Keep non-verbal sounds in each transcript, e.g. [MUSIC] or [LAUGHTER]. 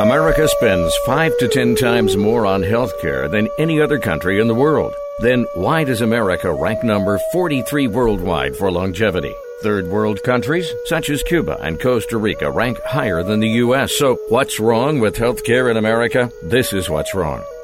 America spends five to ten times more on healthcare than any other country in the world. Then why does America rank number 43 worldwide for longevity? Third world countries, such as Cuba and Costa Rica, rank higher than the U.S. So, what's wrong with healthcare in America? This is what's wrong.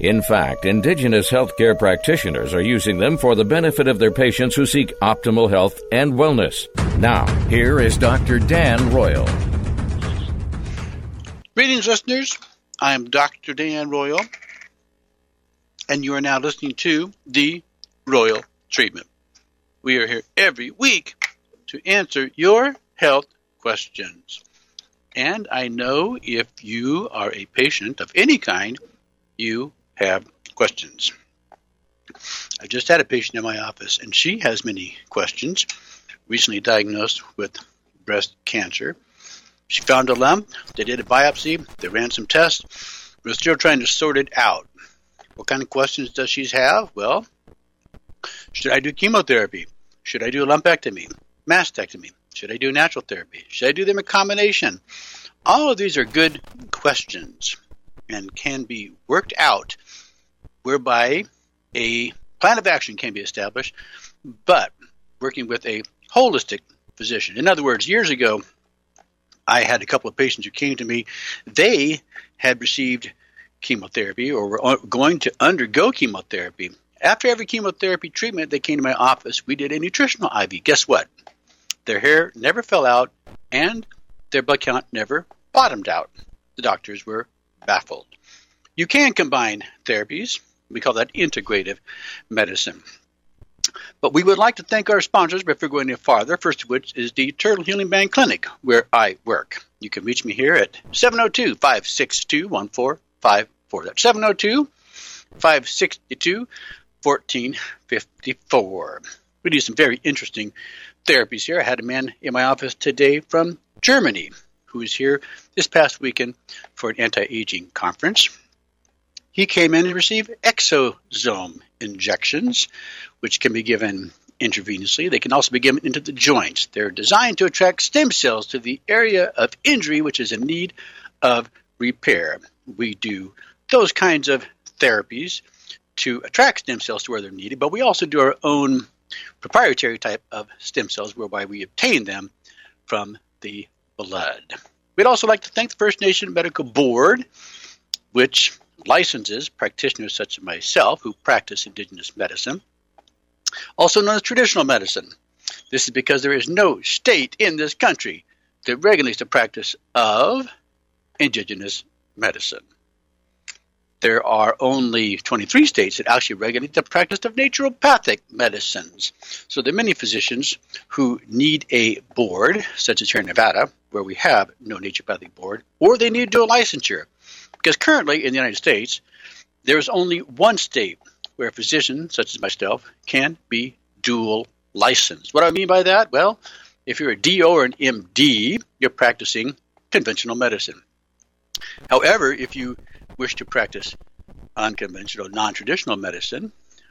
In fact, indigenous healthcare practitioners are using them for the benefit of their patients who seek optimal health and wellness. Now, here is Dr. Dan Royal. Greetings, listeners. I am Dr. Dan Royal, and you are now listening to The Royal Treatment. We are here every week to answer your health questions. And I know if you are a patient of any kind, you have questions. I just had a patient in my office, and she has many questions. Recently diagnosed with breast cancer. She found a lump. They did a biopsy. They ran some tests. We're still trying to sort it out. What kind of questions does she have? Well, should I do chemotherapy? Should I do a lumpectomy? Mastectomy? Should I do natural therapy? Should I do them in combination? All of these are good questions and can be worked out whereby a plan of action can be established, but working with a holistic physician. In other words, years ago, I had a couple of patients who came to me. They had received chemotherapy or were going to undergo chemotherapy. After every chemotherapy treatment, they came to my office. We did a nutritional IV. Guess what? Their hair never fell out and their blood count never bottomed out. The doctors were baffled. You can combine therapies. We call that integrative medicine. But we would like to thank our sponsors before going any farther, first of which is the Turtle Healing Band Clinic, where I work. You can reach me here at 702 562 1454. That's 702 562 1454. We do some very interesting therapies here. I had a man in my office today from Germany who was here this past weekend for an anti aging conference. He came in and received exosome injections, which can be given intravenously. They can also be given into the joints. They're designed to attract stem cells to the area of injury which is in need of repair. We do those kinds of therapies to attract stem cells to where they're needed, but we also do our own proprietary type of stem cells whereby we obtain them from the blood. We'd also like to thank the First Nation Medical Board, which licenses practitioners such as myself who practice indigenous medicine, also known as traditional medicine. This is because there is no state in this country that regulates the practice of indigenous medicine. There are only 23 states that actually regulate the practice of naturopathic medicines. So there are many physicians who need a board, such as here in Nevada, where we have no naturopathic board, or they need to do a licensure. Because currently in the United States, there is only one state where a physician, such as myself, can be dual licensed. What do I mean by that? Well, if you're a DO or an MD, you're practicing conventional medicine. However, if you wish to practice unconventional, non traditional medicine,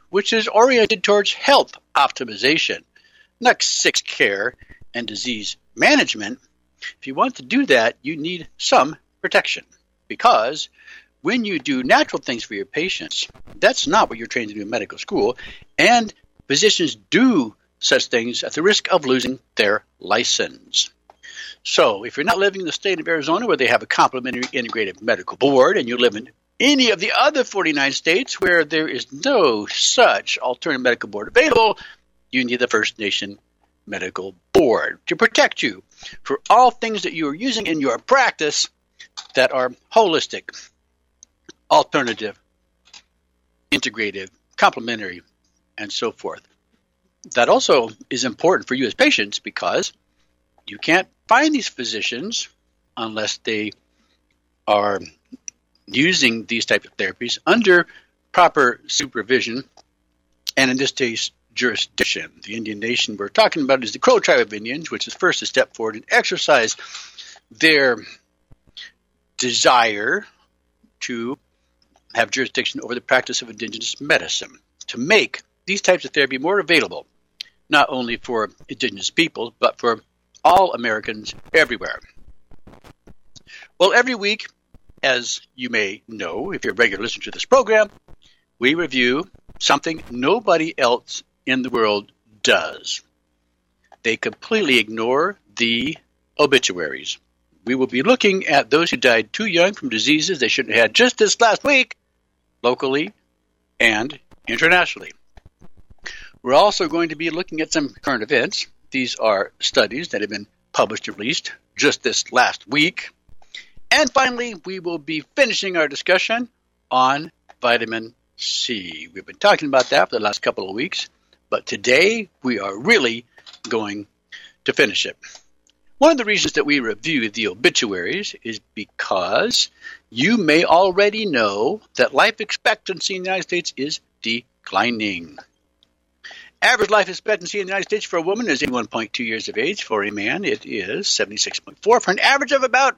which is oriented towards health optimization, not sick care and disease management, if you want to do that, you need some protection because when you do natural things for your patients, that's not what you're trained to do in medical school. And physicians do such things at the risk of losing their license. So, if you're not living in the state of Arizona where they have a complementary integrative medical board and you live in any of the other 49 states where there is no such alternative medical board available, you need the First Nation Medical Board to protect you for all things that you are using in your practice that are holistic, alternative, integrative, complementary, and so forth. That also is important for you as patients because you can't find these physicians unless they are using these types of therapies under proper supervision, and in this case, jurisdiction. The Indian nation we're talking about is the Crow tribe of Indians, which is first to step forward and exercise their desire to have jurisdiction over the practice of indigenous medicine to make these types of therapy more available, not only for indigenous people, but for all Americans everywhere. Well, every week, as you may know if you're a regular listener to this program, we review something nobody else in the world does. They completely ignore the obituaries. We will be looking at those who died too young from diseases they shouldn't have had just this last week, locally and internationally. We're also going to be looking at some current events. These are studies that have been published or released just this last week. And finally, we will be finishing our discussion on vitamin C. We've been talking about that for the last couple of weeks, but today we are really going to finish it. One of the reasons that we review the obituaries is because you may already know that life expectancy in the United States is declining. Average life expectancy in the United States for a woman is 81.2 years of age. For a man, it is 76.4 for an average of about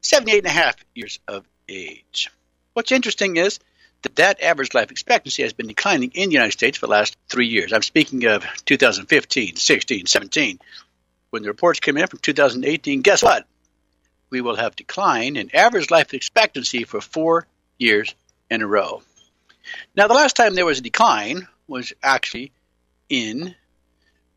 78 and a half years of age. What's interesting is that that average life expectancy has been declining in the United States for the last three years. I'm speaking of 2015, 16, 17 when the reports come in from 2018, guess what? We will have decline in average life expectancy for four years in a row. Now, the last time there was a decline was actually in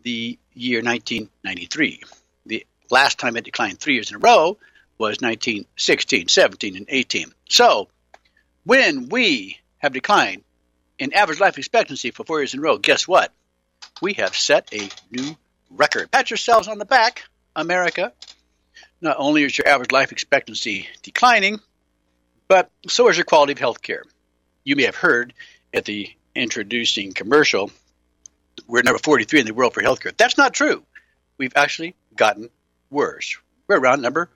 the year 1993. The last time it declined three years in a row was 1916, 17, and 18. So, when we have declined in average life expectancy for four years in a row, guess what? We have set a new record. Pat yourselves on the back, America. Not only is your average life expectancy declining, but so is your quality of health care. You may have heard at the introducing commercial, we're number 43 in the world for healthcare. That's not true. We've actually gotten worse. We're around number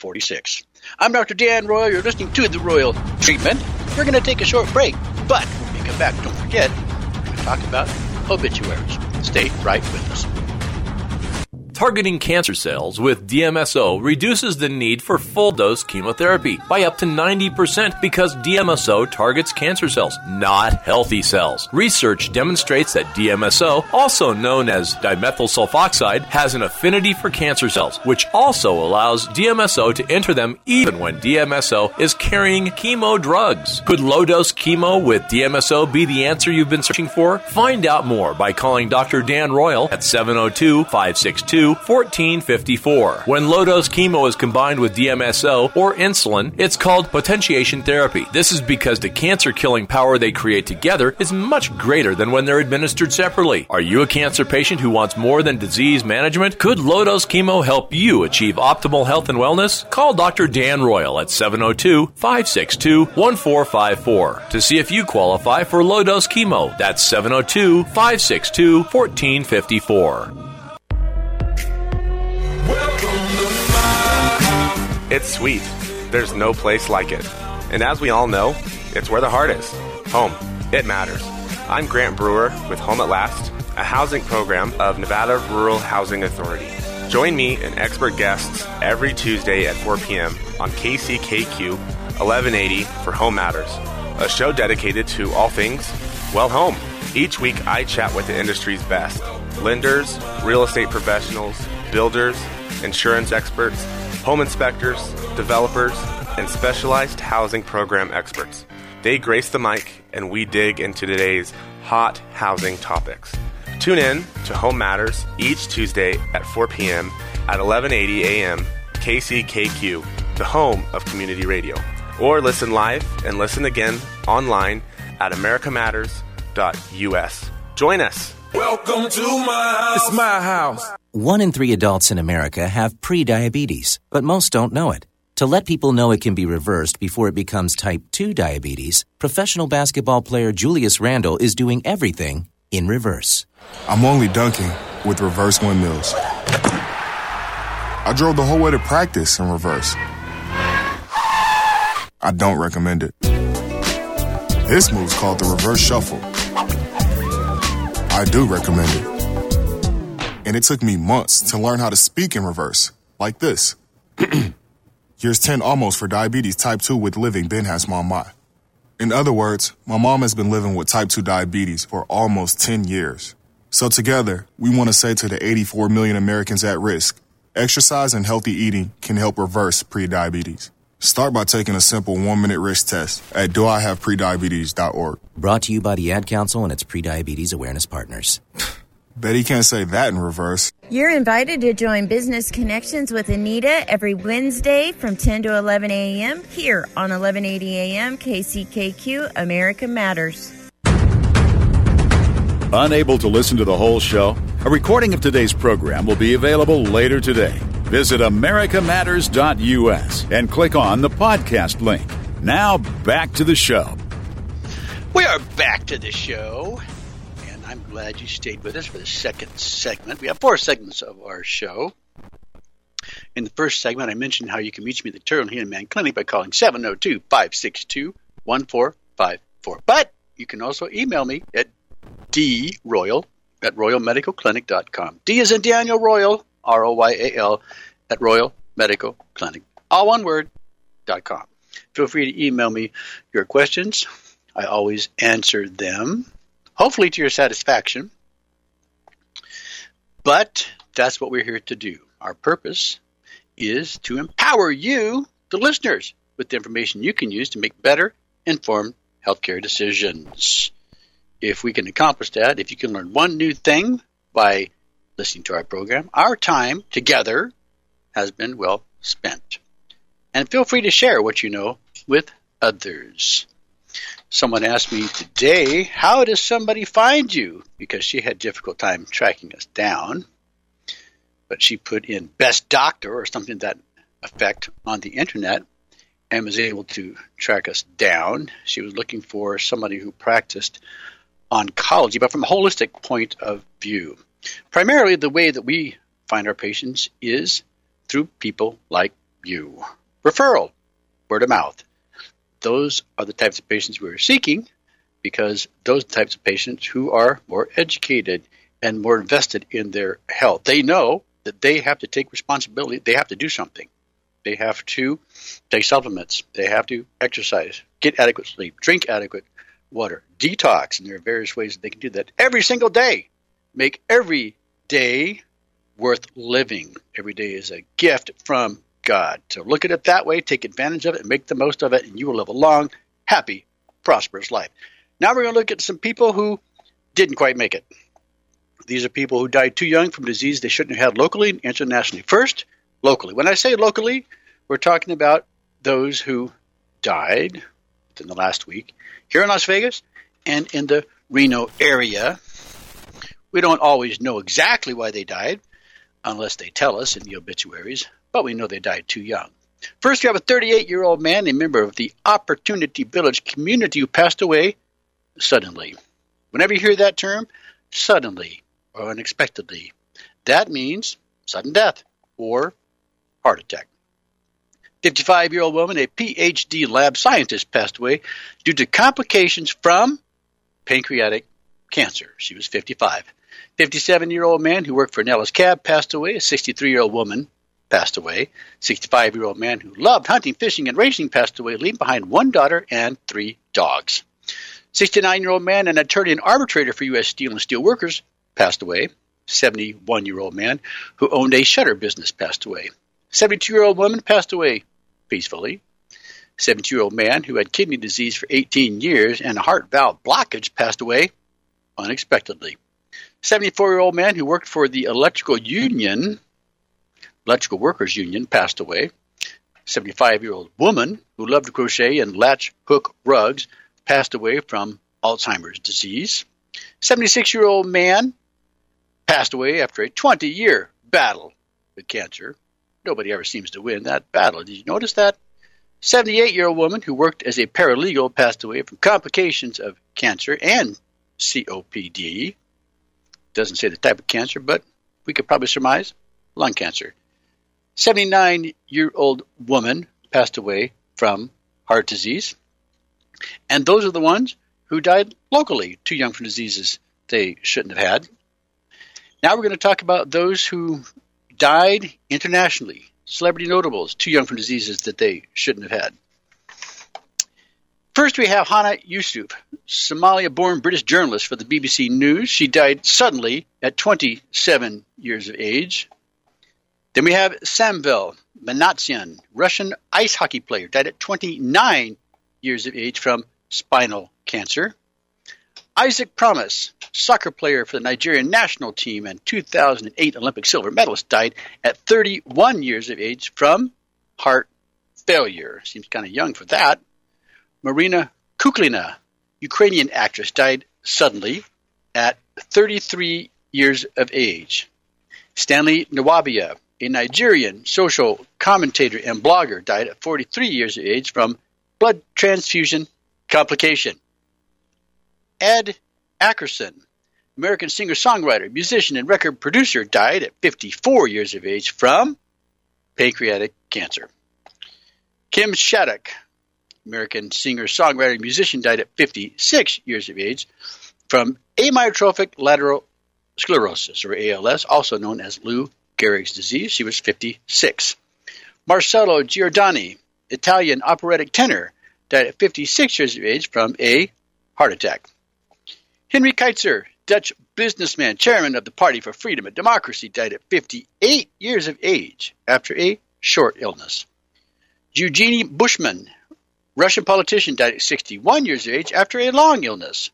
46. I'm Dr. Dan Royal. You're listening to The Royal Treatment. We're going to take a short break, but when we come back, don't forget, we're going to talk about obituaries. Stay right with us. Targeting cancer cells with DMSO reduces the need for full dose chemotherapy by up to 90% because DMSO targets cancer cells, not healthy cells. Research demonstrates that DMSO, also known as dimethyl sulfoxide, has an affinity for cancer cells, which also allows DMSO to enter them even when DMSO is carrying chemo drugs. Could low dose chemo with DMSO be the answer you've been searching for? Find out more by calling Dr. Dan Royal at 702 562 1454. When low dose chemo is combined with DMSO or insulin, it's called potentiation therapy. This is because the cancer killing power they create together is much greater than when they're administered separately. Are you a cancer patient who wants more than disease management? Could low dose chemo help you achieve optimal health and wellness? Call Dr. Dan Royal at 702 562 1454 to see if you qualify for low dose chemo. That's 702 562 1454. It's sweet. There's no place like it. And as we all know, it's where the heart is. Home. It matters. I'm Grant Brewer with Home at Last, a housing program of Nevada Rural Housing Authority. Join me and expert guests every Tuesday at 4 p.m. on KCKQ 1180 for Home Matters, a show dedicated to all things, well, home. Each week, I chat with the industry's best lenders, real estate professionals, builders, insurance experts, home inspectors, developers, and specialized housing program experts. They grace the mic and we dig into today's hot housing topics. Tune in to Home Matters each Tuesday at 4 p.m. at 11:80 a.m. KCKQ, the home of community radio. Or listen live and listen again online at americamatters.us. Join us. Welcome to my house. It's my house. One in three adults in America have prediabetes, but most don't know it. To let people know it can be reversed before it becomes type 2 diabetes, professional basketball player Julius Randle is doing everything in reverse. I'm only dunking with reverse windmills. I drove the whole way to practice in reverse. I don't recommend it. This move's called the reverse shuffle. I do recommend it. And it took me months to learn how to speak in reverse, like this. [CLEARS THROAT] Here's 10 almost for diabetes type 2 with living Ben has mom my. In other words, my mom has been living with type 2 diabetes for almost 10 years. So together, we want to say to the 84 million Americans at risk, exercise and healthy eating can help reverse prediabetes. Start by taking a simple one minute risk test at doihaveprediabetes.org. Brought to you by the Ad Council and its prediabetes awareness partners. [SIGHS] Bet he can't say that in reverse. You're invited to join Business Connections with Anita every Wednesday from 10 to 11 a.m. here on 1180 a.m. KCKQ America Matters. Unable to listen to the whole show? A recording of today's program will be available later today. Visit americamatters.us and click on the podcast link. Now back to the show. We are back to the show, and I'm glad you stayed with us for the second segment. We have four segments of our show. In the first segment, I mentioned how you can reach me at the Turtle Healing Man Clinic by calling 702 562 1454. But you can also email me at droyal at royalmedicalclinic.com. D is in Daniel Royal, R O Y A L, at Royal Medical Clinic. All one word, dot com. Feel free to email me your questions. I always answer them, hopefully to your satisfaction. But that's what we're here to do. Our purpose is to empower you, the listeners, with the information you can use to make better, informed healthcare decisions. If we can accomplish that, if you can learn one new thing by listening to our program, our time together has been well spent. And feel free to share what you know with others. Someone asked me today, how does somebody find you? Because she had difficult time tracking us down. But she put in best doctor or something that effect on the internet and was able to track us down. She was looking for somebody who practiced oncology, but from a holistic point of view. Primarily, the way that we find our patients is through people like you. Referral, word of mouth. Those are the types of patients we're seeking because those types of patients who are more educated and more invested in their health. They know that they have to take responsibility, they have to do something. They have to take supplements, they have to exercise, get adequate sleep, drink adequate water, detox, and there are various ways that they can do that every single day. Make every day worth living. Every day is a gift from God. So look at it that way, take advantage of it, make the most of it, and you will live a long, happy, prosperous life. Now we're going to look at some people who didn't quite make it. These are people who died too young from disease they shouldn't have had locally and internationally. First, locally. When I say locally, we're talking about those who died within the last week here in Las Vegas and in the Reno area. We don't always know exactly why they died, unless they tell us in the obituaries, but we know they died too young. First, we have a 38 year old man, a member of the Opportunity Village community, who passed away suddenly. Whenever you hear that term, suddenly or unexpectedly, that means sudden death or heart attack. 55 year old woman, a PhD lab scientist, passed away due to complications from pancreatic cancer. She was 55. 57 year old man who worked for Nellis Cab passed away. A 63 year old woman passed away. 65 year old man who loved hunting, fishing, and racing passed away, leaving behind one daughter and three dogs. 69 year old man, an attorney and arbitrator for U.S. Steel and Steel Workers, passed away. 71 year old man who owned a shutter business passed away. 72 year old woman passed away peacefully. 72 year old man who had kidney disease for 18 years and a heart valve blockage passed away unexpectedly. 74 year old man who worked for the electrical union, electrical workers union, passed away. 75 year old woman who loved to crochet and latch hook rugs passed away from Alzheimer's disease. 76 year old man passed away after a 20 year battle with cancer. Nobody ever seems to win that battle. Did you notice that? 78 year old woman who worked as a paralegal passed away from complications of cancer and COPD. Doesn't say the type of cancer, but we could probably surmise lung cancer. 79 year old woman passed away from heart disease. And those are the ones who died locally, too young from diseases they shouldn't have had. Now we're going to talk about those who died internationally, celebrity notables, too young from diseases that they shouldn't have had. First, we have Hana Yusuf, Somalia born British journalist for the BBC News. She died suddenly at 27 years of age. Then we have Samvel Manassian, Russian ice hockey player, died at 29 years of age from spinal cancer. Isaac Promise, soccer player for the Nigerian national team and 2008 Olympic silver medalist, died at 31 years of age from heart failure. Seems kind of young for that. Marina Kuklina, Ukrainian actress, died suddenly at 33 years of age. Stanley Nwabia, a Nigerian social commentator and blogger, died at 43 years of age from blood transfusion complication. Ed Ackerson, American singer songwriter, musician, and record producer, died at 54 years of age from pancreatic cancer. Kim Shattuck, American singer songwriter musician, died at 56 years of age from amyotrophic lateral sclerosis, or ALS, also known as Lou Gehrig's disease. She was 56. Marcello Giordani, Italian operatic tenor, died at 56 years of age from a heart attack. Henry Keizer, Dutch businessman, chairman of the Party for Freedom and Democracy, died at 58 years of age after a short illness. Eugenie Bushman, Russian politician, died at 61 years of age after a long illness.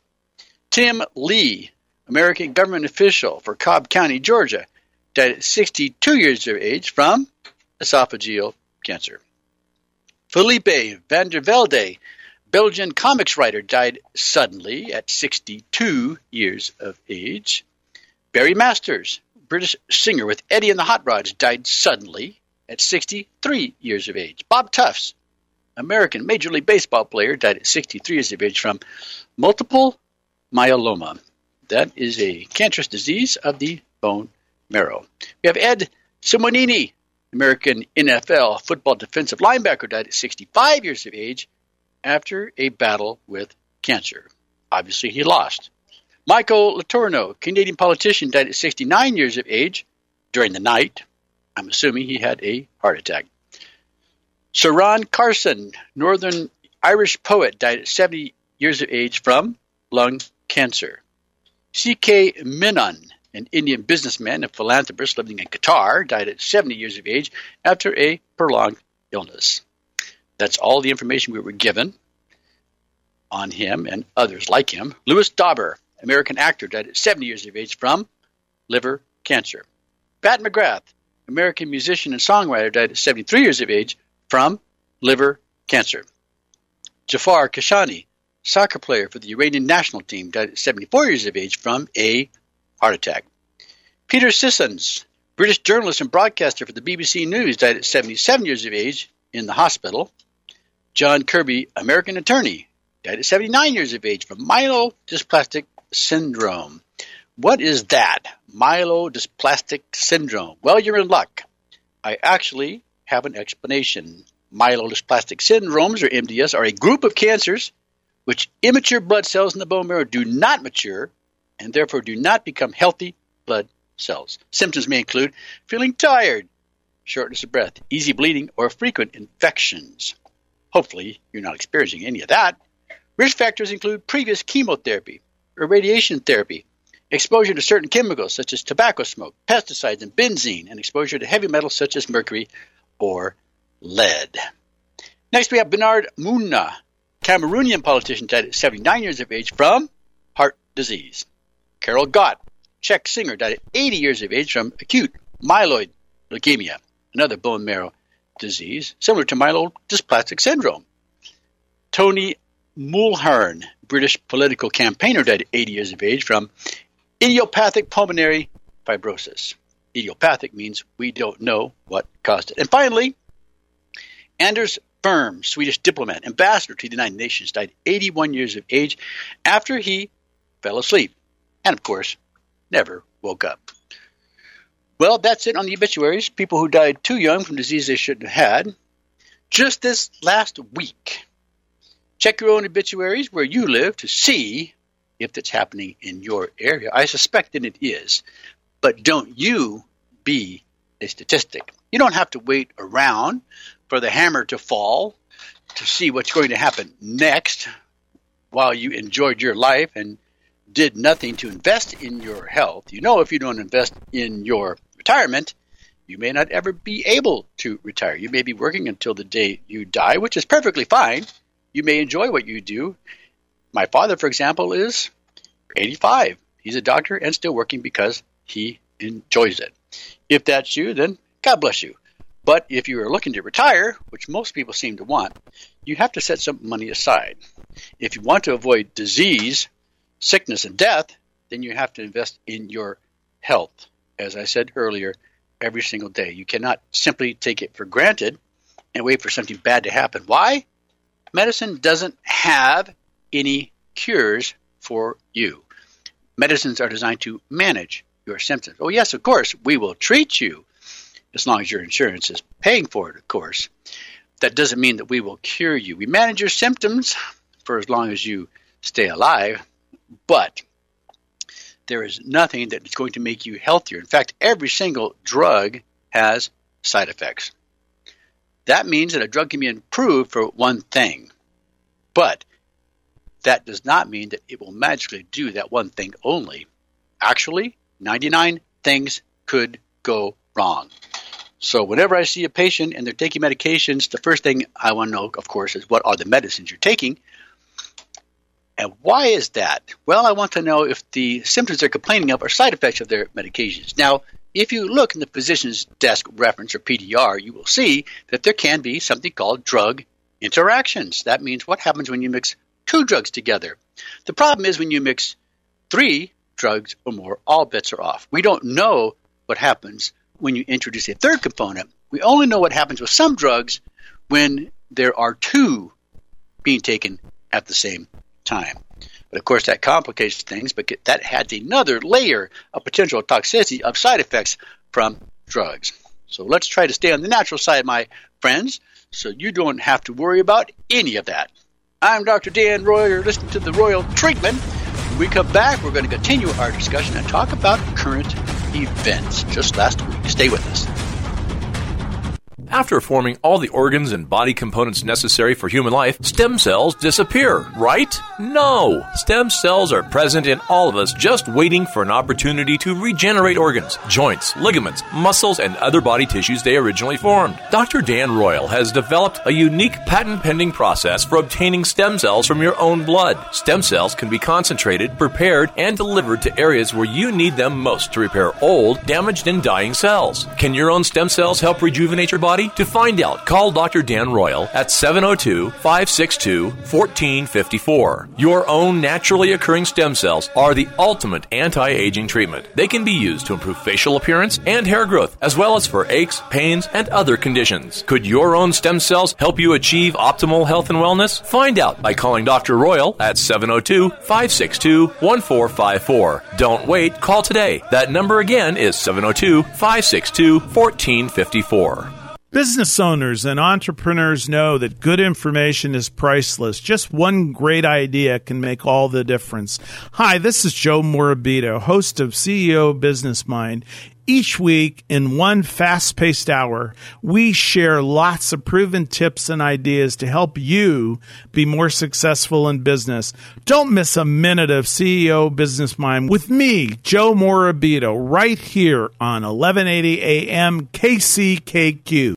Tim Lee, American government official for Cobb County, Georgia, died at 62 years of age from esophageal cancer. Felipe van der Velde, Belgian comics writer, died suddenly at 62 years of age. Barry Masters, British singer with Eddie and the Hot Rods, died suddenly at 63 years of age. Bob Tufts, American Major League Baseball player, died at 63 years of age from multiple myeloma. That is a cancerous disease of the bone marrow. We have Ed Simonini, American NFL football defensive linebacker, died at 65 years of age after a battle with cancer. Obviously, he lost. Michael Letourneau, Canadian politician, died at 69 years of age during the night. I'm assuming he had a heart attack. Ciarán Carson, Northern Irish poet, died at 70 years of age from lung cancer. C.K. Menon, an Indian businessman and philanthropist living in Qatar, died at 70 years of age after a prolonged illness. That's all the information we were given on him and others like him. Lewis Dauber, American actor, died at 70 years of age from liver cancer. Pat McGrath, American musician and songwriter, died at 73 years of age from liver cancer. Jafar Kashani, soccer player for the Iranian national team, died at 74 years of age from a heart attack. Peter Sissons, British journalist and broadcaster for the BBC News, died at 77 years of age in the hospital. John Kirby, American attorney, died at 79 years of age from myelodysplastic syndrome. What is that? Myelodysplastic syndrome. Well, you're in luck. I actually have an explanation. Myelodysplastic syndromes, or MDS, are a group of cancers which immature blood cells in the bone marrow do not mature and therefore do not become healthy blood cells. Symptoms may include feeling tired, shortness of breath, easy bleeding, or frequent infections. Hopefully, you're not experiencing any of that. Risk factors include previous chemotherapy or radiation therapy, exposure to certain chemicals such as tobacco smoke, pesticides, and benzene, and exposure to heavy metals such as mercury or lead. Next, we have Bernard Muna, Cameroonian politician died at 79 years of age from heart disease. Karel Gott, Czech singer, died at 80 years of age from acute myeloid leukemia, another bone marrow disease similar to myelodysplastic syndrome. Tony Mulhearn, British political campaigner, died at 80 years of age from idiopathic pulmonary fibrosis. Idiopathic means we don't know what caused it. And finally, Anders Ferm, Swedish diplomat, ambassador to the United Nations, died 81 years of age after he fell asleep. And of course, never woke up. Well, that's it on the obituaries. People who died too young from disease they shouldn't have had. Just this last week, Check your own obituaries where you live to see if that's happening in your area. I suspect that it is. But don't you be a statistic. You don't have to wait around for the hammer to fall to see what's going to happen next while you enjoyed your life and did nothing to invest in your health. You know, if you don't invest in your retirement, you may not ever be able to retire. You may be working until the day you die, which is perfectly fine. You may enjoy what you do. My father, for example, is 85. He's a doctor and still working because he enjoys it. If that's you, then God bless you. But if you are looking to retire, which most people seem to want, you have to set some money aside. If you want to avoid disease, sickness, and death, then you have to invest in your health. As I said earlier, every single day. You cannot simply take it for granted and wait for something bad to happen. Why? Medicine doesn't have any cures for you. Medicines are designed to manage your symptoms. Oh, yes, of course, we will treat you as long as your insurance is paying for it, of course. That doesn't mean that we will cure you. We manage your symptoms for as long as you stay alive, but there is nothing that is going to make you healthier. In fact, every single drug has side effects. That means that a drug can be improved for one thing, but that does not mean that it will magically do that one thing only. Actually, 99 things could go wrong. So, whenever I see a patient and they're taking medications, the first thing I want to know, of course, is what are the medicines you're taking? And why is that? Well, I want to know if the symptoms they're complaining of are side effects of their medications. Now, if you look in the physician's desk reference or PDR, you will see that there can be something called drug interactions. That means what happens when you mix two drugs together. The problem is when you mix three drugs or more, all bets are off. We don't know what happens when you introduce a third component. We only know what happens with some drugs when there are two being taken at the same time. But of course, that complicates things, but that adds another layer of potential toxicity of side effects from drugs. So let's try to stay on the natural side, my friends, so you don't have to worry about any of that. I'm Dr. Dan Royal. You're listening to the Royal Treatment. When we come back, we're going to continue our discussion and talk about current events just last week. Stay with us. After forming all the organs and body components necessary for human life, stem cells disappear, right? No! Stem cells are present in all of us just waiting for an opportunity to regenerate organs, joints, ligaments, muscles, and other body tissues they originally formed. Dr. Dan Royal has developed a unique patent pending process for obtaining stem cells from your own blood. Stem cells can be concentrated, prepared, and delivered to areas where you need them most to repair old, damaged, and dying cells. Can your own stem cells help rejuvenate your body? To find out, call Dr. Dan Royal at 702 562 1454. Your own naturally occurring stem cells are the ultimate anti aging treatment. They can be used to improve facial appearance and hair growth, as well as for aches, pains, and other conditions. Could your own stem cells help you achieve optimal health and wellness? Find out by calling Dr. Royal at 702 562 1454. Don't wait, call today. That number again is 702 562 1454. Business owners and entrepreneurs know that good information is priceless. Just one great idea can make all the difference. Hi, this is Joe Morabito, host of CEO Business Mind. Each week, in one fast paced hour, we share lots of proven tips and ideas to help you be more successful in business. Don't miss a minute of CEO Business Mind with me, Joe Morabito, right here on 1180 AM KCKQ.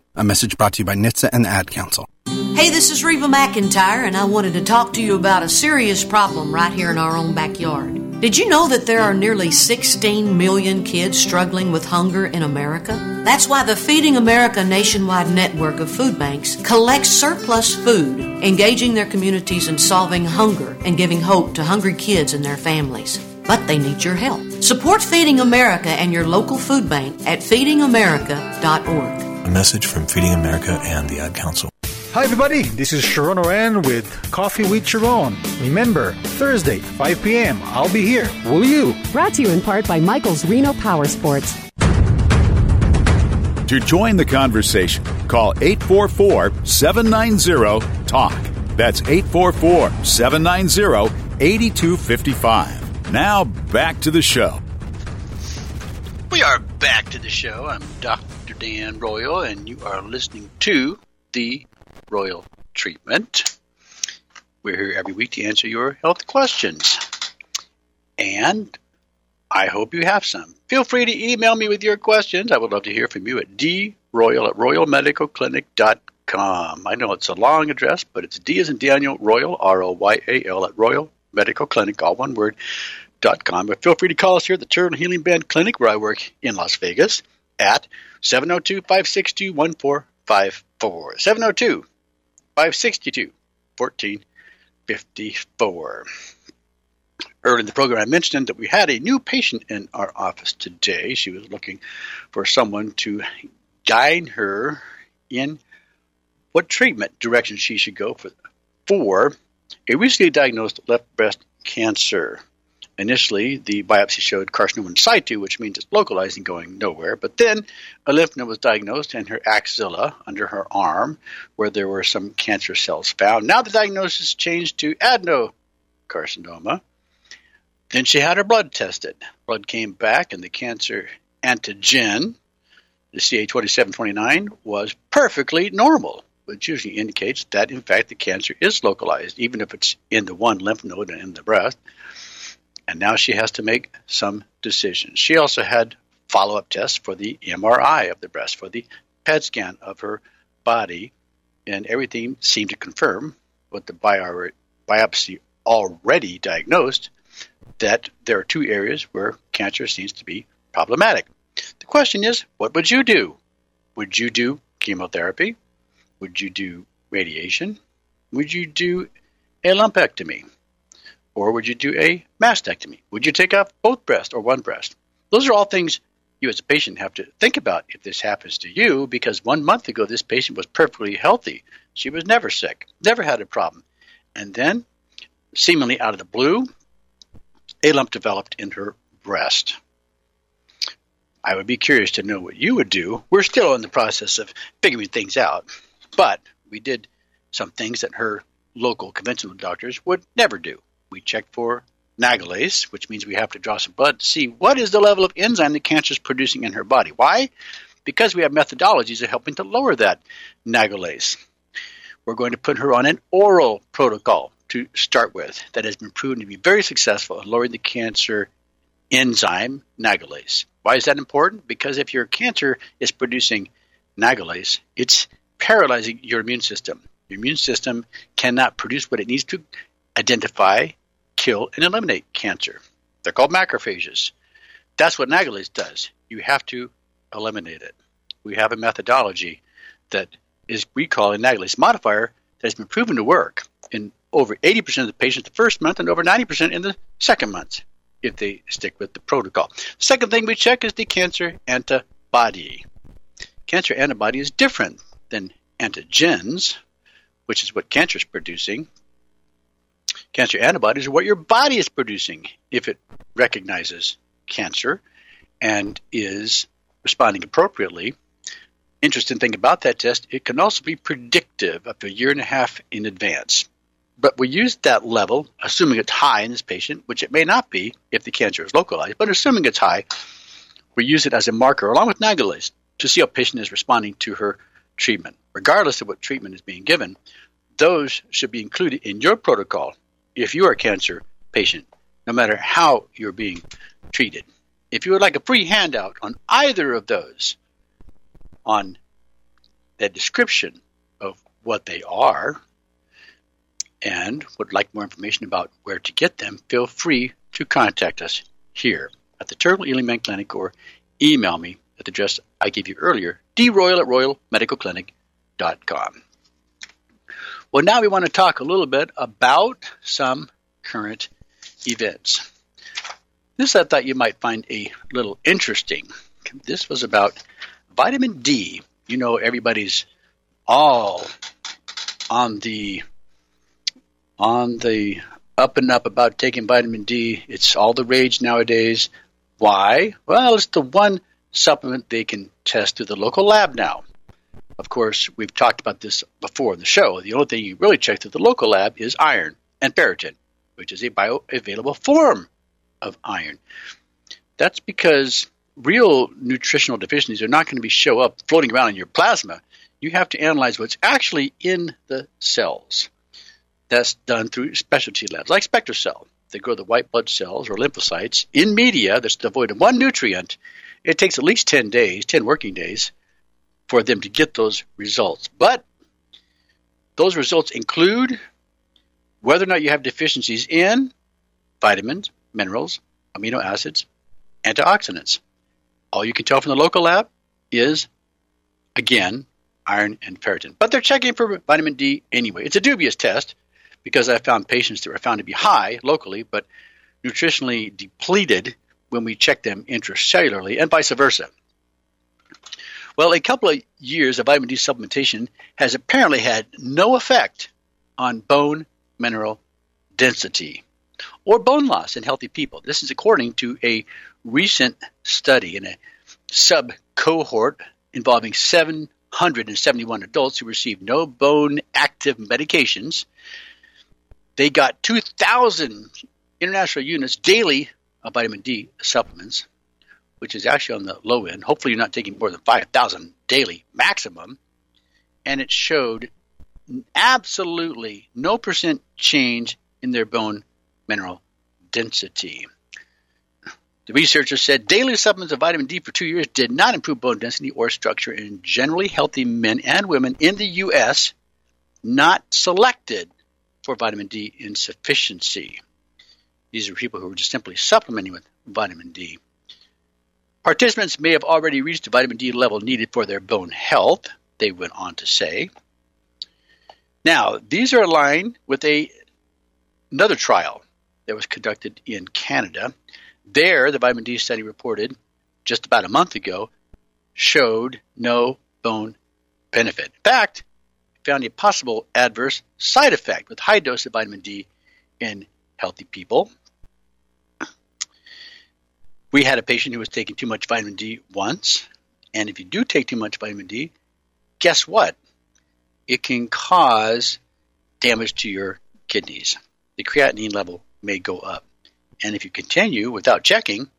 A message brought to you by NHTSA and the Ad Council. Hey, this is Reba McEntire, and I wanted to talk to you about a serious problem right here in our own backyard. Did you know that there are nearly 16 million kids struggling with hunger in America? That's why the Feeding America nationwide network of food banks collects surplus food, engaging their communities in solving hunger and giving hope to hungry kids and their families. But they need your help. Support Feeding America and your local food bank at feedingamerica.org. A message from Feeding America and the Ad Council. Hi, everybody. This is Sharon Oran with Coffee with Sharon. Remember, Thursday, 5 p.m., I'll be here. Will you? Brought to you in part by Michael's Reno Power Sports. To join the conversation, call 844 790 TALK. That's 844 790 8255. Now back to the show. We are back to the show. I'm Dr. Dan Royal, and you are listening to the Royal Treatment. We're here every week to answer your health questions. And I hope you have some. Feel free to email me with your questions. I would love to hear from you at droyal at royalmedicalclinic.com. I know it's a long address, but it's D as in Daniel Royal, R O Y A L, at Royal Medical Clinic, all one word, dot com. But feel free to call us here at the Turtle Healing Band Clinic, where I work in Las Vegas, at 702 562 1454. 702 562 1454. Earlier in the program, I mentioned that we had a new patient in our office today. She was looking for someone to guide her in what treatment direction she should go for, for a recently diagnosed left breast cancer. Initially, the biopsy showed carcinoma in situ, which means it's localized and going nowhere. But then a lymph node was diagnosed in her axilla under her arm, where there were some cancer cells found. Now the diagnosis changed to adenocarcinoma. Then she had her blood tested. Blood came back, and the cancer antigen, the CA2729, was perfectly normal, which usually indicates that, in fact, the cancer is localized, even if it's in the one lymph node and in the breast. And now she has to make some decisions. She also had follow up tests for the MRI of the breast, for the PET scan of her body, and everything seemed to confirm what the biopsy already diagnosed that there are two areas where cancer seems to be problematic. The question is, what would you do? Would you do chemotherapy? Would you do radiation? Would you do a lumpectomy? Or would you do a mastectomy? Would you take off both breasts or one breast? Those are all things you as a patient have to think about if this happens to you because one month ago this patient was perfectly healthy. She was never sick, never had a problem. And then, seemingly out of the blue, a lump developed in her breast. I would be curious to know what you would do. We're still in the process of figuring things out, but we did some things that her local conventional doctors would never do. We checked for nagalase, which means we have to draw some blood to see what is the level of enzyme the cancer is producing in her body. Why? Because we have methodologies of helping to lower that nagalase. We're going to put her on an oral protocol to start with that has been proven to be very successful in lowering the cancer enzyme nagalase. Why is that important? Because if your cancer is producing nagalase, it's paralyzing your immune system. Your immune system cannot produce what it needs to identify, kill, and eliminate cancer. They're called macrophages. That's what nagalase does. You have to eliminate it. We have a methodology that is we call a nagalase modifier that has been proven to work in over 80% of the patients the first month and over 90% in the second month if they stick with the protocol. Second thing we check is the cancer antibody. Cancer antibody is different than antigens, which is what cancer is producing. Cancer antibodies are what your body is producing if it recognizes cancer and is responding appropriately. Interesting thing about that test, it can also be predictive up to a year and a half in advance. But we use that level, assuming it's high in this patient, which it may not be if the cancer is localized, but assuming it's high, we use it as a marker along with nagalase to see how patient is responding to her treatment. Regardless of what treatment is being given, those should be included in your protocol if you are a cancer patient, no matter how you're being treated. If you would like a free handout on either of those, on the description of what they are, and would like more information about where to get them, feel free to contact us here at the Turtle Healing Clinic or email me at the address I gave you earlier, droyal at royalmedicalclinic.com. Well, now we want to talk a little bit about some current events. This I thought you might find a little interesting. This was about vitamin D. You know, everybody's all on the on the up and up about taking vitamin D. It's all the rage nowadays. Why? Well, it's the one supplement they can test through the local lab now. Of course, we've talked about this before in the show. The only thing you really check through the local lab is iron and ferritin, which is a bioavailable form of iron. That's because real nutritional deficiencies are not going to be show up floating around in your plasma. You have to analyze what's actually in the cells. That's done through specialty labs like SpectraCell. They grow the white blood cells or lymphocytes in media that's devoid of one nutrient. It takes at least 10 days, 10 working days, for them to get those results. But those results include whether or not you have deficiencies in vitamins, minerals, amino acids, antioxidants. All you can tell from the local lab is, again, iron and ferritin. But they're checking for vitamin D anyway. It's a dubious test because I found patients that were found to be high locally, but nutritionally depleted when we check them intracellularly, and vice versa. Well, a couple of years of vitamin D supplementation has apparently had no effect on bone mineral density or bone loss in healthy people. This is according to a recent study in a sub cohort involving 771 adults who received no bone active medications. They got 2,000 international units daily of vitamin D supplements, which is actually on the low end. Hopefully, you're not taking more than 5,000 daily maximum. And it showed absolutely no percent change in their bone mineral density. The researchers said daily supplements of vitamin D for two years did not improve bone density or structure in generally healthy men and women in the U.S. not selected for vitamin D insufficiency. These are people who were just simply supplementing with vitamin D. Participants may have already reached the vitamin D level needed for their bone health, they went on to say. Now, these are aligned with a, another trial that was conducted in Canada. There, the vitamin D study reported just about a month ago showed no bone benefit. In fact, found a possible adverse side effect with high dose of vitamin D in healthy people. We had a patient who was taking too much vitamin D once, and if you do take too much vitamin D, guess what? It can cause damage to your kidneys. The creatinine level may go up. And if you continue without checking,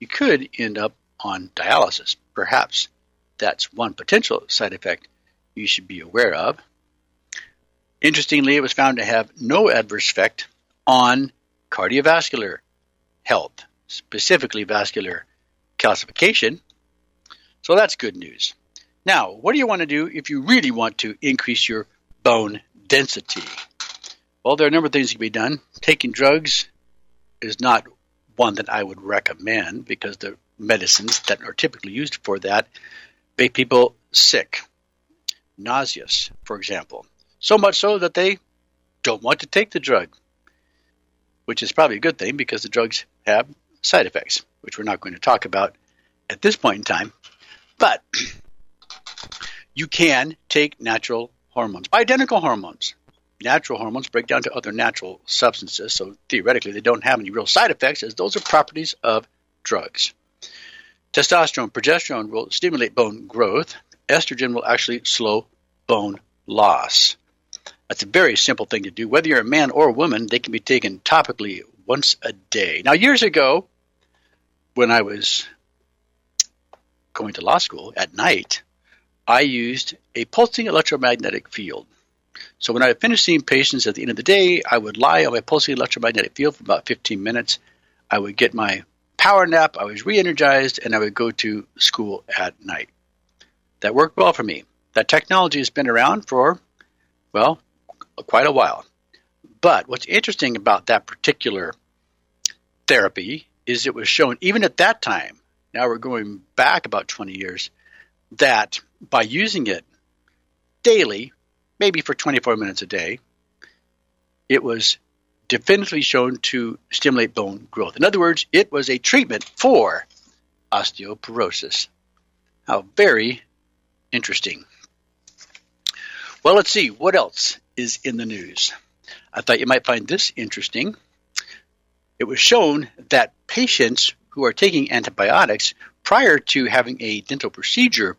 you could end up on dialysis. Perhaps that's one potential side effect you should be aware of. Interestingly, it was found to have no adverse effect on cardiovascular health, specifically vascular calcification. So that's good news. Now, what do you want to do if you really want to increase your bone density? Well, there are a number of things that can be done. Taking drugs is not one that I would recommend because the medicines that are typically used for that make people sick, nauseous, for example. So much so that they don't want to take the drug, which is probably a good thing because the drugs have side effects, which we're not going to talk about at this point in time. But you can take natural hormones, identical hormones, natural hormones break down to other natural substances, so theoretically they don't have any real side effects, as those are properties of drugs. Testosterone, progesterone will stimulate bone growth. Estrogen will actually slow bone loss. That's a very simple thing to do. Whether you're a man or a woman, they can be taken topically once a day. Now, years ago, when I was going to law school at night, I used a pulsing electromagnetic field So when I finished seeing patients at the end of the day, I would lie on my pulsing electromagnetic field for about 15 minutes. I would get my power nap, I was re energized, and I would go to school at night. That worked well for me. That technology has been around for, well, quite a while. But what's interesting about that particular therapy is it was shown, even at that time, now we're going back about 20 years, that by using it daily, maybe for 24 minutes a day, it was definitively shown to stimulate bone growth. In other words, it was a treatment for osteoporosis. How very interesting. Well, let's see what else is in the news. I thought you might find this interesting. It was shown that patients who are taking antibiotics prior to having a dental procedure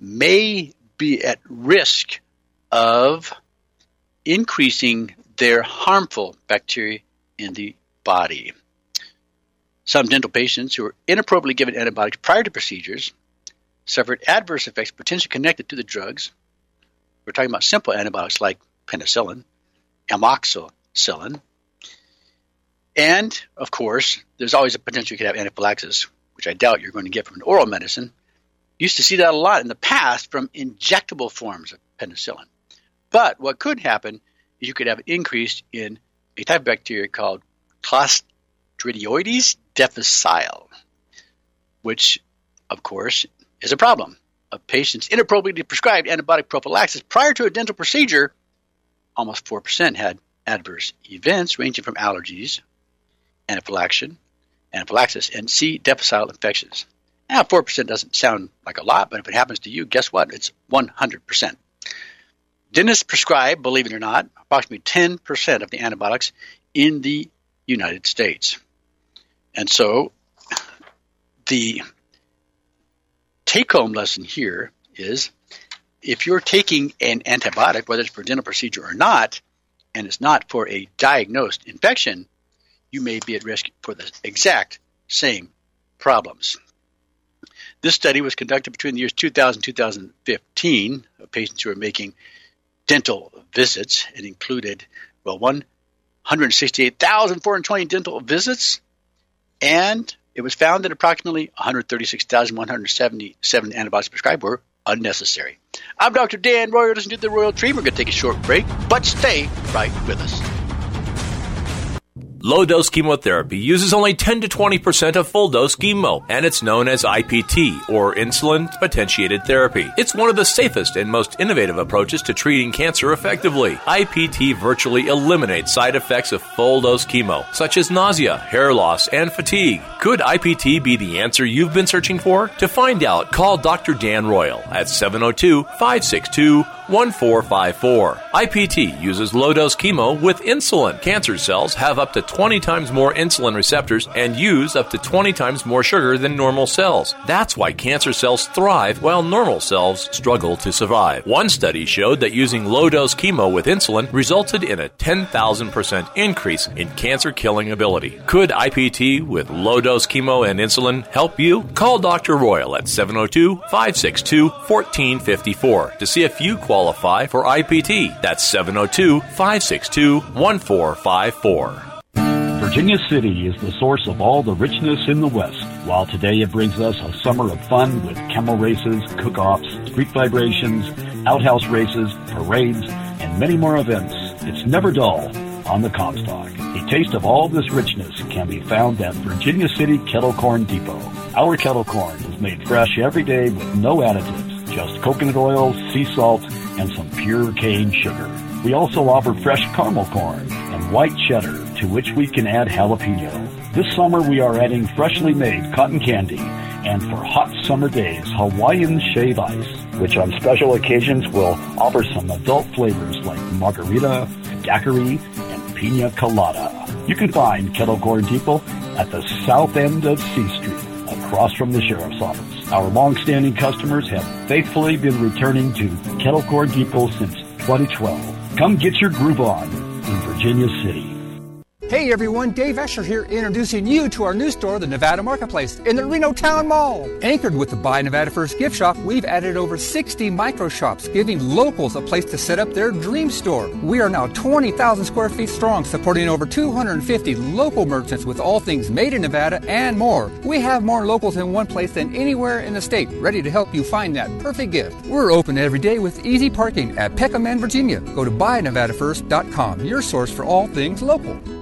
may be at risk of increasing their harmful bacteria in the body. Some dental patients who were inappropriately given antibiotics prior to procedures suffered adverse effects potentially connected to the drugs. We're talking about simple antibiotics like penicillin, amoxicillin, and of course, there's always a potential you could have anaphylaxis, which I doubt you're going to get from an oral medicine. Used to see that a lot in the past from injectable forms of penicillin. But what could happen is you could have an increase in a type of bacteria called Clostridioides difficile, which, of course, is a problem. Of patients inappropriately prescribed antibiotic prophylaxis prior to a dental procedure, almost 4% had adverse events ranging from allergies, anaphylaxis, anaphylaxis and C. difficile infections. Now, 4% doesn't sound like a lot, but if it happens to you, guess what? It's 100%. Dentists prescribe, believe it or not, approximately 10% of the antibiotics in the United States. And so the take home lesson here is if you're taking an antibiotic, whether it's for dental procedure or not, and it's not for a diagnosed infection, you may be at risk for the exact same problems. This study was conducted between the years 2000 and 2015 of patients who were making dental visits. It included, well, 168,420 dental visits, and it was found that approximately 136,177 antibiotics prescribed were unnecessary. I'm Dr. Dan Royal. Listen to the Royal Tree. We're going to take a short break, but stay right with us. Low dose chemotherapy uses only 10 to 20% of full dose chemo, and it's known as IPT, or insulin potentiated therapy. It's one of the safest and most innovative approaches to treating cancer effectively. IPT virtually eliminates side effects of full dose chemo, such as nausea, hair loss, and fatigue. Could IPT be the answer you've been searching for? To find out, call Dr. Dan Royal at 702 562 1454. IPT uses low dose chemo with insulin. Cancer cells have up to 20 times more insulin receptors and use up to 20 times more sugar than normal cells. That's why cancer cells thrive while normal cells struggle to survive. One study showed that using low dose chemo with insulin resulted in a 10,000% increase in cancer killing ability. Could IPT with low dose chemo and insulin help you? Call Dr. Royal at 702 562 1454 to see if you qualify for IPT. That's 702 562 1454. Virginia City is the source of all the richness in the West. While today it brings us a summer of fun with camel races, cook-offs, street vibrations, outhouse races, parades, and many more events, it's never dull on the Comstock. A taste of all this richness can be found at Virginia City Kettle Corn Depot. Our kettle corn is made fresh every day with no additives, just coconut oil, sea salt, and some pure cane sugar. We also offer fresh caramel corn and white cheddar to which we can add jalapeno. This summer we are adding freshly made cotton candy and for hot summer days, Hawaiian shave ice, which on special occasions will offer some adult flavors like margarita, daiquiri, and pina colada. You can find Kettle Corn Depot at the south end of C Street, across from the sheriff's office. Our long-standing customers have faithfully been returning to Kettle Corn Depot since 2012. Come get your groove on in Virginia City. Hey everyone, Dave Escher here introducing you to our new store, the Nevada Marketplace, in the Reno Town Mall. Anchored with the Buy Nevada First gift shop, we've added over 60 micro shops, giving locals a place to set up their dream store. We are now 20,000 square feet strong, supporting over 250 local merchants with all things made in Nevada and more. We have more locals in one place than anywhere in the state, ready to help you find that perfect gift. We're open every day with easy parking at Peckham and Virginia. Go to buynevadafirst.com, your source for all things local.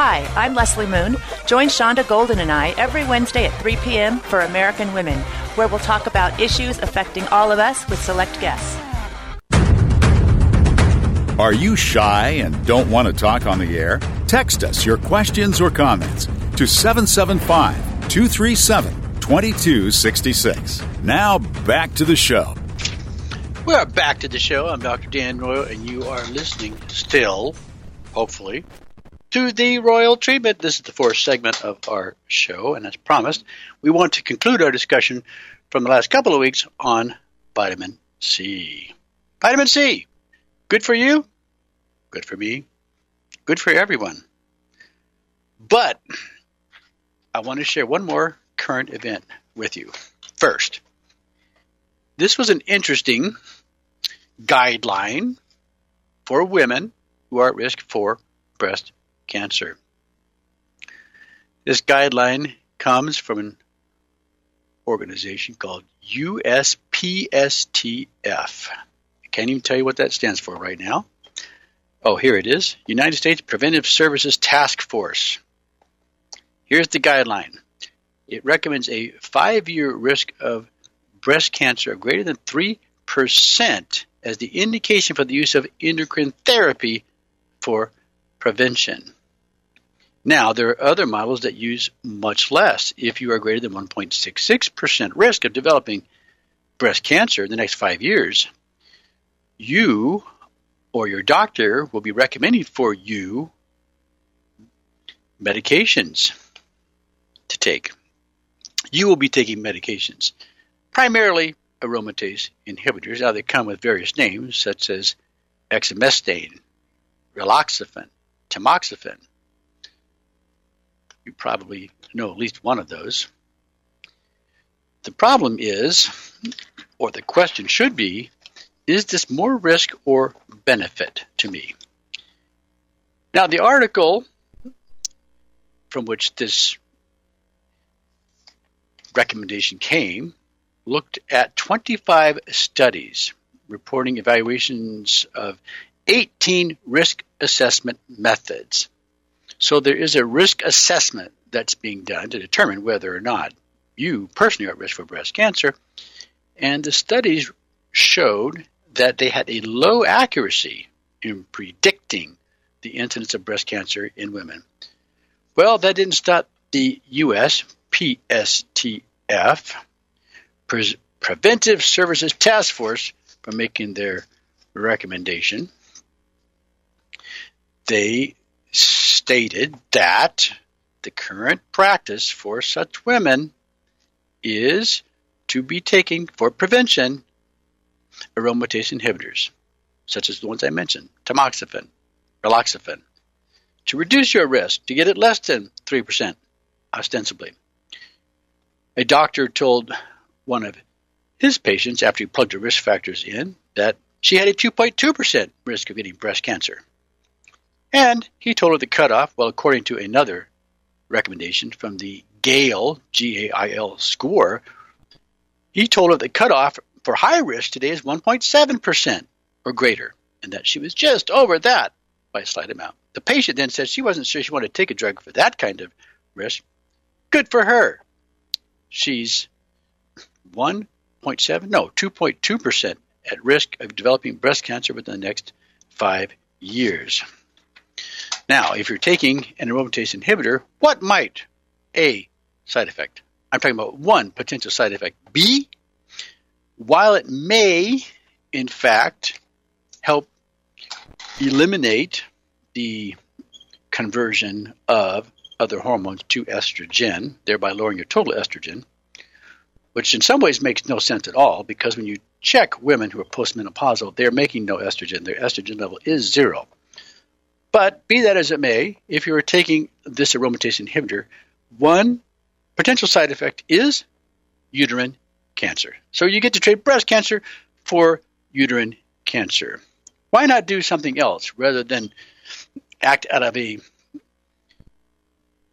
Hi, I'm Leslie Moon. Join Shonda Golden and I every Wednesday at 3 p.m. for American Women, where we'll talk about issues affecting all of us with select guests. Are you shy and don't want to talk on the air? Text us your questions or comments to 775 237 2266. Now back to the show. We are back to the show. I'm Dr. Dan Royal, and you are listening still, hopefully, to the Royal Treatment. This is the fourth segment of our show, and as promised, we want to conclude our discussion from the last couple of weeks on vitamin C. Vitamin C, good for you, good for me, good for everyone. But I want to share one more current event with you. First, this was an interesting guideline for women who are at risk for breast cancer. This guideline comes from an organization called USPSTF. I can't even tell you what that stands for right now. Oh, here it is United States Preventive Services Task Force. Here's the guideline it recommends a five year risk of breast cancer of greater than 3% as the indication for the use of endocrine therapy for prevention. Now, there are other models that use much less. If you are greater than 1.66% risk of developing breast cancer in the next five years, you or your doctor will be recommending for you medications to take. You will be taking medications, primarily aromatase inhibitors. Now, they come with various names, such as exemestane, raloxifene, tamoxifen. You probably know at least one of those. The problem is, or the question should be, is this more risk or benefit to me? Now, the article from which this recommendation came looked at 25 studies reporting evaluations of 18 risk assessment methods. So there is a risk assessment that's being done to determine whether or not you personally are at risk for breast cancer. And the studies showed that they had a low accuracy in predicting the incidence of breast cancer in women. Well, that didn't stop the US PSTF, Pre- Preventive Services Task Force, from making their recommendation. They stated that the current practice for such women is to be taking for prevention aromatase inhibitors, such as the ones I mentioned, tamoxifen, raloxifene, to reduce your risk to get it less than 3%, ostensibly. A doctor told one of his patients, after he plugged the risk factors in, that she had a 2.2% risk of getting breast cancer. And he told her the cutoff, well, according to another recommendation from the GAIL, G A I L score, he told her the cutoff for high risk today is 1.7% or greater, and that she was just over that by a slight amount. The patient then said she wasn't sure she wanted to take a drug for that kind of risk. Good for her. She's 1.7, no, 2.2% at risk of developing breast cancer within the next five years. Now, if you're taking an aromatase inhibitor, what might a side effect? I'm talking about one potential side effect B, while it may, in fact, help eliminate the conversion of other hormones to estrogen, thereby lowering your total estrogen, which in some ways makes no sense at all because when you check women who are postmenopausal, they're making no estrogen. Their estrogen level is zero. But be that as it may, if you are taking this aromatase inhibitor, one potential side effect is uterine cancer. So you get to trade breast cancer for uterine cancer. Why not do something else rather than act out of a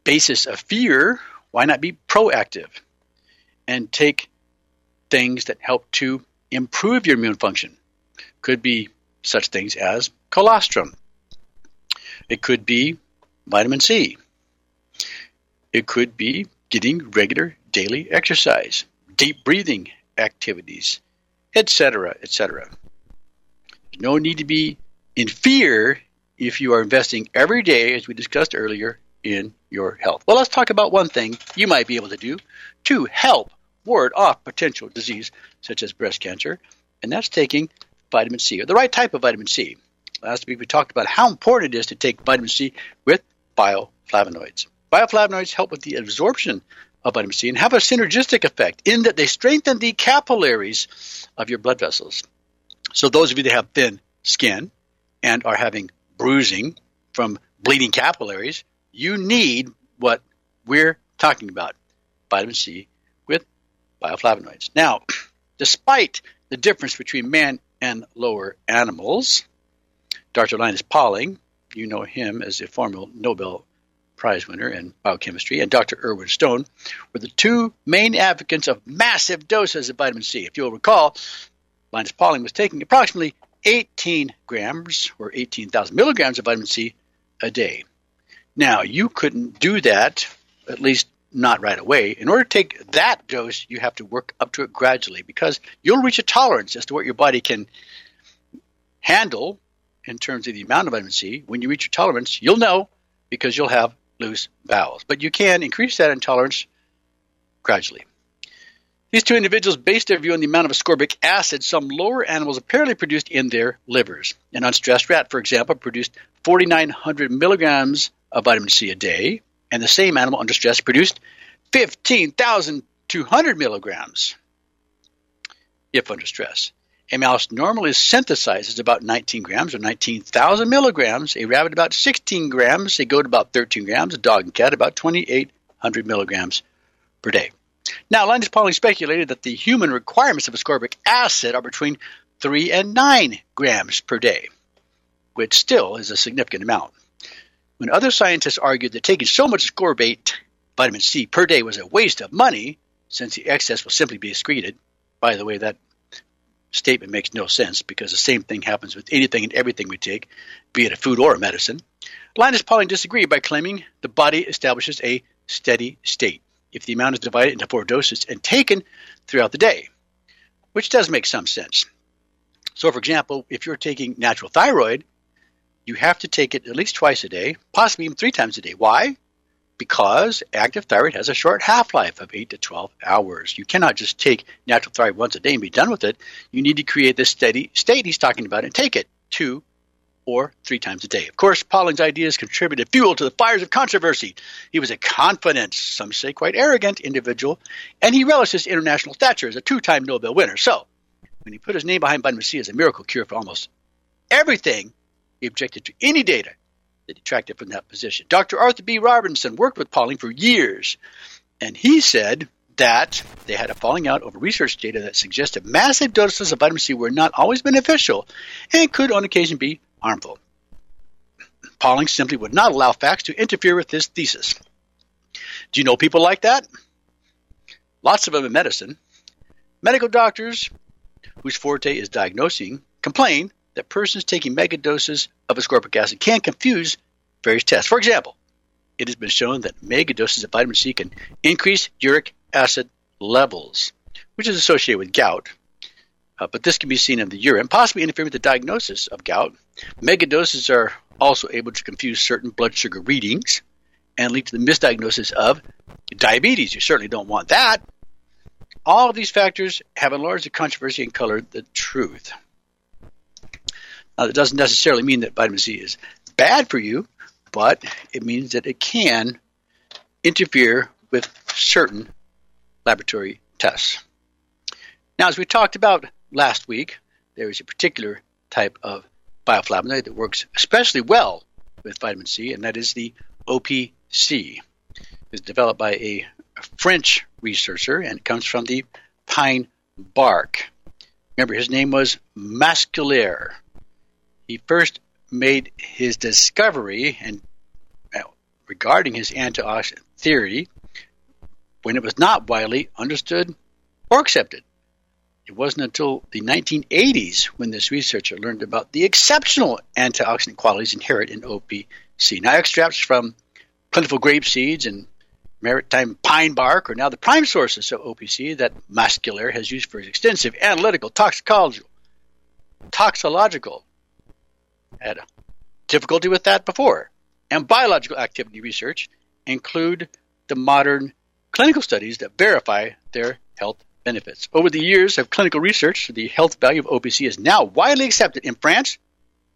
basis of fear? Why not be proactive and take things that help to improve your immune function? Could be such things as colostrum. It could be vitamin C. It could be getting regular daily exercise, deep breathing activities, etc., etc. No need to be in fear if you are investing every day, as we discussed earlier, in your health. Well, let's talk about one thing you might be able to do to help ward off potential disease such as breast cancer, and that's taking vitamin C, or the right type of vitamin C. Last week we talked about how important it is to take vitamin C with bioflavonoids. Bioflavonoids help with the absorption of vitamin C and have a synergistic effect in that they strengthen the capillaries of your blood vessels. So those of you that have thin skin and are having bruising from bleeding capillaries, you need what we're talking about, vitamin C with bioflavonoids. Now, [CLEARS THROAT] despite the difference between man and lower animals, Dr. Linus Pauling, you know him as a former Nobel Prize winner in biochemistry, and Dr. Irwin Stone were the two main advocates of massive doses of vitamin C. If you'll recall, Linus Pauling was taking approximately 18 grams or 18,000 milligrams of vitamin C a day. Now, you couldn't do that, at least not right away. In order to take that dose, you have to work up to it gradually because you'll reach a tolerance as to what your body can handle in terms of the amount of vitamin C. When you reach your tolerance, you'll know because you'll have loose bowels. But you can increase that intolerance gradually. These two individuals based their view on the amount of ascorbic acid some lower animals apparently produced in their livers. An unstressed rat, for example, produced 4,900 milligrams of vitamin C a day, and the same animal under stress produced 15,200 milligrams if under stress. A mouse normally synthesizes about 19 grams or 19,000 milligrams, a rabbit about 16 grams, a goat about 13 grams, a dog and cat about 2,800 milligrams per day. Now, Linus Pauling speculated that the human requirements of ascorbic acid are between 3 and 9 grams per day, which still is a significant amount. When other scientists argued that taking so much ascorbate, vitamin C, per day was a waste of money, since the excess will simply be excreted, by the way, that statement makes no sense because the same thing happens with anything and everything we take, be it a food or a medicine. Linus Pauling disagreed by claiming the body establishes a steady state if the amount is divided into four doses and taken throughout the day, which does make some sense. So, for example, if you're taking natural thyroid, you have to take it at least twice a day, possibly even three times a day. Why? Because active thyroid has a short half life of 8 to 12 hours. You cannot just take natural thyroid once a day and be done with it. You need to create this steady state he's talking about and take it two or three times a day. Of course, Pauling's ideas contributed fuel to the fires of controversy. He was a confident, some say quite arrogant individual, and he relished his international stature as a two time Nobel winner. So, when he put his name behind vitamin C as a miracle cure for almost everything, he objected to any data that detracted from that position. Dr. Arthur B. Robinson worked with Pauling for years, and he said that they had a falling out over research data that suggested massive doses of vitamin C were not always beneficial and could on occasion be harmful. Pauling simply would not allow facts to interfere with his thesis. Do you know people like that? Lots of them in medicine. Medical doctors whose forte is diagnosing complain that persons taking megadoses of ascorbic acid can confuse various tests. For example, it has been shown that megadoses of vitamin C can increase uric acid levels, which is associated with gout. Uh, but this can be seen in the urine, possibly interfering with the diagnosis of gout. Megadoses are also able to confuse certain blood sugar readings and lead to the misdiagnosis of diabetes. You certainly don't want that. All of these factors have enlarged the controversy and colored the truth. Now, that doesn't necessarily mean that vitamin C is bad for you, but it means that it can interfere with certain laboratory tests. Now, as we talked about last week, there is a particular type of bioflavonoid that works especially well with vitamin C, and that is the OPC. It's developed by a French researcher and comes from the pine bark. Remember, his name was Masquelier. He first made his discovery and uh, regarding his antioxidant theory when it was not widely understood or accepted. It wasn't until the 1980s when this researcher learned about the exceptional antioxidant qualities inherent in OPC. Now, extracts from plentiful grape seeds and maritime pine bark are now the prime sources of OPC that Masquelier has used for his extensive analytical, toxicological, toxological, had difficulty with that before, and biological activity research include the modern clinical studies that verify their health benefits. Over the years of clinical research, the health value of OPC is now widely accepted in France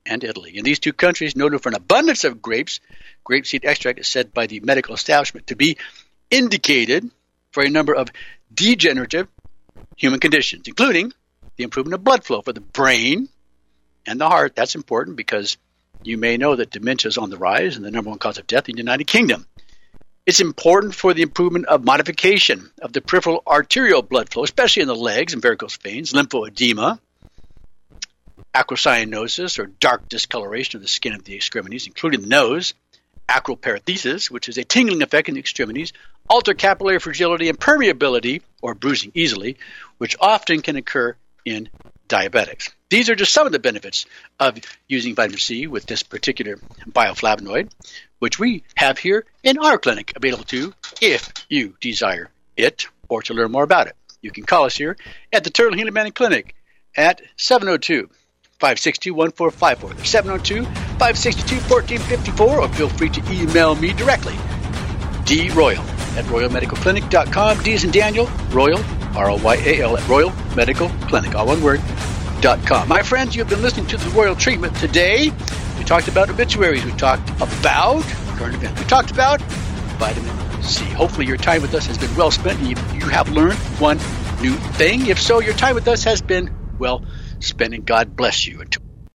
and Italy. In these two countries, noted for an abundance of grapes, grapeseed extract is said by the medical establishment to be indicated for a number of degenerative human conditions, including the improvement of blood flow for the brain and the heart. That's important because you may know that dementia is on the rise and the number one cause of death in the United Kingdom. It's important for the improvement of modification of the peripheral arterial blood flow, especially in the legs and varicose veins, lymphoedema, acrocyanosis or dark discoloration of the skin of the extremities, including the nose, acroparethesis, which is a tingling effect in the extremities, alter capillary fragility and permeability, or bruising easily, which often can occur in diabetics. These are just some of the benefits of using vitamin C with this particular bioflavonoid, which we have here in our clinic available to if you desire it or to learn more about it. You can call us here at the Turtle Healing Manning Clinic at 702 562 1454. 702 562 1454, or feel free to email me directly. D Royal at royalmedicalclinic.com. D is in Daniel, Royal, R O Y A L, at Royal Medical Clinic, all one word, dot com. My friends, you have been listening to the Royal Treatment today. We talked about obituaries. We talked about current events. We talked about vitamin C. Hopefully, your time with us has been well spent. And you, you have learned one new thing. If so, your time with us has been well spending. God bless you.